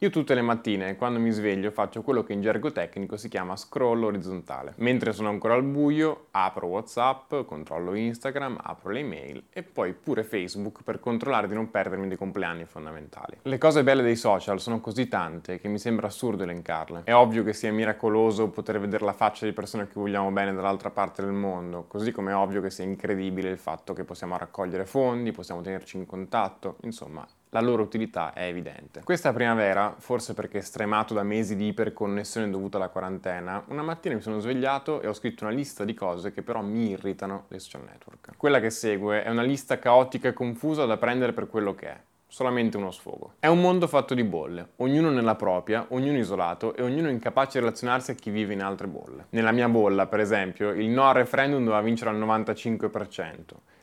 Io tutte le mattine, quando mi sveglio, faccio quello che in gergo tecnico si chiama scroll orizzontale. Mentre sono ancora al buio, apro WhatsApp, controllo Instagram, apro le email e poi pure Facebook per controllare di non perdermi dei compleanni fondamentali. Le cose belle dei social sono così tante che mi sembra assurdo elencarle. È ovvio che sia miracoloso poter vedere la faccia di persone cui vogliamo bene dall'altra parte del mondo, così come è ovvio che sia incredibile il fatto che possiamo raccogliere fondi, possiamo tenerci in contatto, insomma la loro utilità è evidente. Questa primavera, forse perché stremato da mesi di iperconnessione dovuta alla quarantena, una mattina mi sono svegliato e ho scritto una lista di cose che però mi irritano dei social network. Quella che segue è una lista caotica e confusa da prendere per quello che è. Solamente uno sfogo. È un mondo fatto di bolle, ognuno nella propria, ognuno isolato e ognuno incapace di relazionarsi a chi vive in altre bolle. Nella mia bolla, per esempio, il no al referendum doveva vincere al 95%.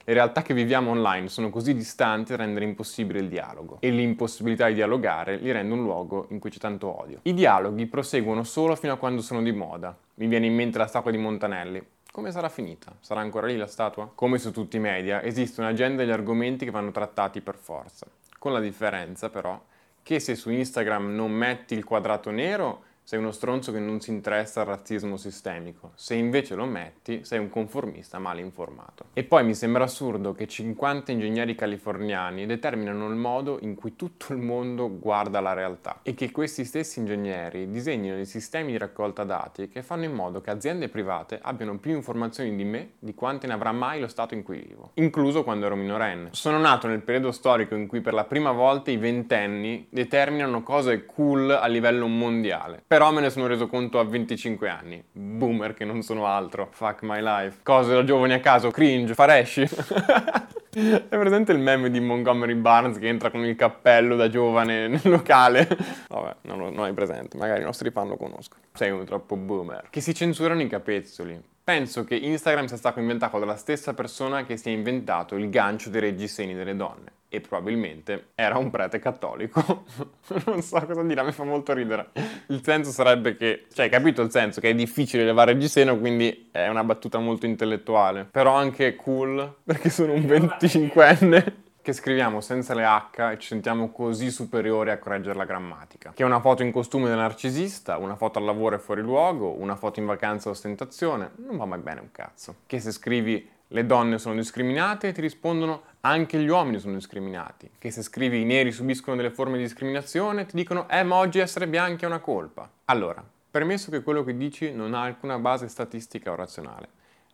Le realtà che viviamo online sono così distanti da rendere impossibile il dialogo e l'impossibilità di dialogare li rende un luogo in cui c'è tanto odio. I dialoghi proseguono solo fino a quando sono di moda. Mi viene in mente la statua di Montanelli. Come sarà finita? Sarà ancora lì la statua? Come su tutti i media, esiste un'agenda degli argomenti che vanno trattati per forza. Con la differenza, però, che se su Instagram non metti il quadrato nero, sei uno stronzo che non si interessa al razzismo sistemico. Se invece lo metti, sei un conformista male informato. E poi mi sembra assurdo che 50 ingegneri californiani determinano il modo in cui tutto il mondo guarda la realtà e che questi stessi ingegneri disegnino dei sistemi di raccolta dati che fanno in modo che aziende private abbiano più informazioni di me di quante ne avrà mai lo Stato in cui vivo, incluso quando ero minorenne. Sono nato nel periodo storico in cui per la prima volta i ventenni determinano cose cool a livello mondiale però me ne sono reso conto a 25 anni. Boomer che non sono altro. Fuck my life. Cose da giovani a caso, cringe, faresci. È presente il meme di Montgomery Barnes che entra con il cappello da giovane nel locale? Vabbè, non, lo, non hai presente, magari i nostri fan lo conoscono. Sei un troppo boomer. Che si censurano i capezzoli. Penso che Instagram sia stato inventato dalla stessa persona che si è inventato il gancio dei reggiseni delle donne e probabilmente era un prete cattolico. non so cosa dire, a me fa molto ridere. Il senso sarebbe che, cioè, hai capito il senso? Che è difficile levare il giseno, quindi è una battuta molto intellettuale, però anche cool, perché sono un 25enne che scriviamo senza le H e ci sentiamo così superiori a correggere la grammatica. Che una foto in costume da narcisista, una foto al lavoro è fuori luogo, una foto in vacanza ostentazione, non va mai bene un cazzo. Che se scrivi le donne sono discriminate, ti rispondono anche gli uomini sono discriminati. Che se scrivi i neri subiscono delle forme di discriminazione, ti dicono eh ma oggi essere bianchi è una colpa. Allora, permesso che quello che dici non ha alcuna base statistica o razionale.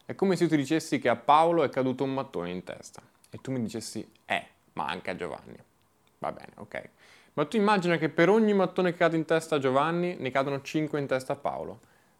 È come se ti dicessi che a Paolo è caduto un mattone in testa e tu mi dicessi eh, ma anche a Giovanni. Va bene, ok. Ma tu immagina che per ogni mattone che cade in testa a Giovanni ne cadono 5 in testa a Paolo.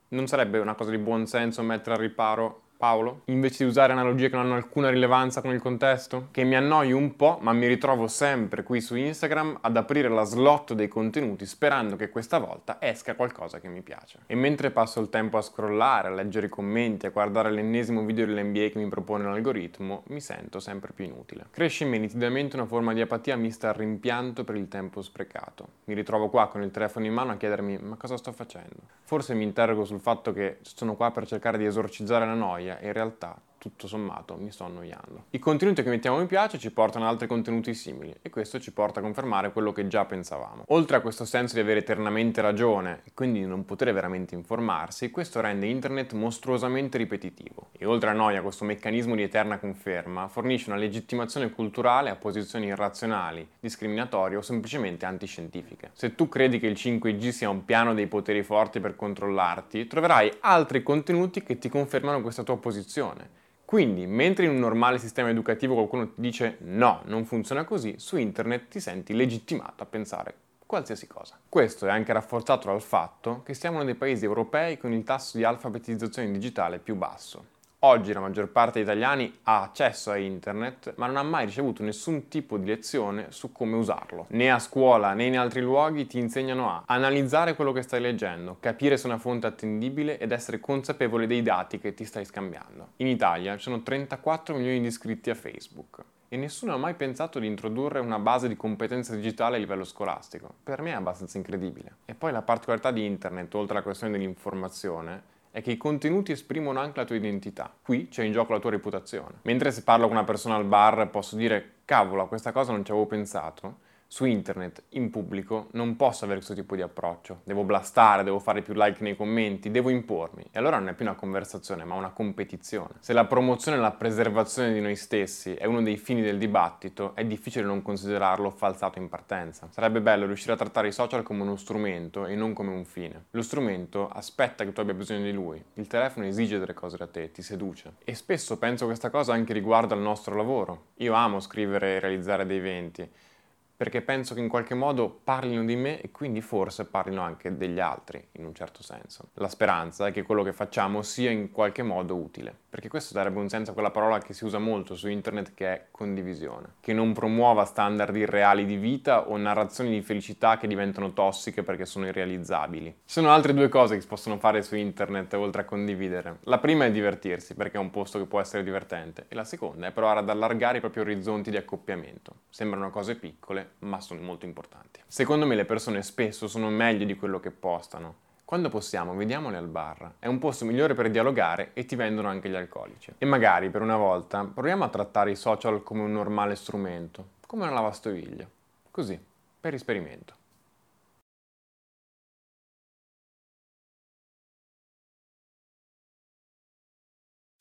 Non sarebbe una cosa di buon senso mettere al riparo Paolo, invece di usare analogie che non hanno alcuna rilevanza con il contesto? Che mi annoio un po', ma mi ritrovo sempre qui su Instagram ad aprire la slot dei contenuti sperando che questa volta esca qualcosa che mi piace. E mentre passo il tempo a scrollare, a leggere i commenti, a guardare l'ennesimo video dell'NBA che mi propone l'algoritmo, mi sento sempre più inutile. Cresce in me nitidamente una forma di apatia mista al rimpianto per il tempo sprecato. Mi ritrovo qua con il telefono in mano a chiedermi ma cosa sto facendo? Forse mi interrogo sul fatto che sono qua per cercare di esorcizzare la noia e in realtà tutto sommato mi sto annoiando. I contenuti che mettiamo mi piace ci portano ad altri contenuti simili e questo ci porta a confermare quello che già pensavamo. Oltre a questo senso di avere eternamente ragione e quindi di non poter veramente informarsi, questo rende internet mostruosamente ripetitivo e oltre a noia questo meccanismo di eterna conferma fornisce una legittimazione culturale a posizioni irrazionali, discriminatorie o semplicemente antiscientifiche. Se tu credi che il 5G sia un piano dei poteri forti per controllarti, troverai altri contenuti che ti confermano questa tua posizione quindi, mentre in un normale sistema educativo qualcuno ti dice no, non funziona così, su internet ti senti legittimato a pensare qualsiasi cosa. Questo è anche rafforzato dal fatto che siamo uno dei paesi europei con il tasso di alfabetizzazione digitale più basso. Oggi la maggior parte degli italiani ha accesso a internet, ma non ha mai ricevuto nessun tipo di lezione su come usarlo. Né a scuola né in altri luoghi ti insegnano a analizzare quello che stai leggendo, capire se è una fonte attendibile ed essere consapevole dei dati che ti stai scambiando. In Italia ci sono 34 milioni di iscritti a Facebook e nessuno ha mai pensato di introdurre una base di competenza digitale a livello scolastico. Per me è abbastanza incredibile. E poi la particolarità di internet, oltre alla questione dell'informazione, è che i contenuti esprimono anche la tua identità. Qui c'è in gioco la tua reputazione. Mentre se parlo con una persona al bar posso dire cavolo, a questa cosa non ci avevo pensato, su internet, in pubblico, non posso avere questo tipo di approccio. Devo blastare, devo fare più like nei commenti, devo impormi. E allora non è più una conversazione, ma una competizione. Se la promozione e la preservazione di noi stessi è uno dei fini del dibattito, è difficile non considerarlo falsato in partenza. Sarebbe bello riuscire a trattare i social come uno strumento e non come un fine. Lo strumento aspetta che tu abbia bisogno di lui. Il telefono esige delle cose da te, ti seduce. E spesso penso questa cosa anche riguardo al nostro lavoro. Io amo scrivere e realizzare dei eventi perché penso che in qualche modo parlino di me e quindi forse parlino anche degli altri, in un certo senso. La speranza è che quello che facciamo sia in qualche modo utile, perché questo darebbe un senso a quella parola che si usa molto su internet che è condivisione, che non promuova standard irreali di vita o narrazioni di felicità che diventano tossiche perché sono irrealizzabili. Ci sono altre due cose che si possono fare su internet oltre a condividere. La prima è divertirsi, perché è un posto che può essere divertente, e la seconda è provare ad allargare i propri orizzonti di accoppiamento. Sembrano cose piccole, ma sono molto importanti. Secondo me le persone spesso sono meglio di quello che postano. Quando possiamo, vediamole al bar. È un posto migliore per dialogare e ti vendono anche gli alcolici. E magari per una volta proviamo a trattare i social come un normale strumento, come una lavastoviglie. Così, per esperimento.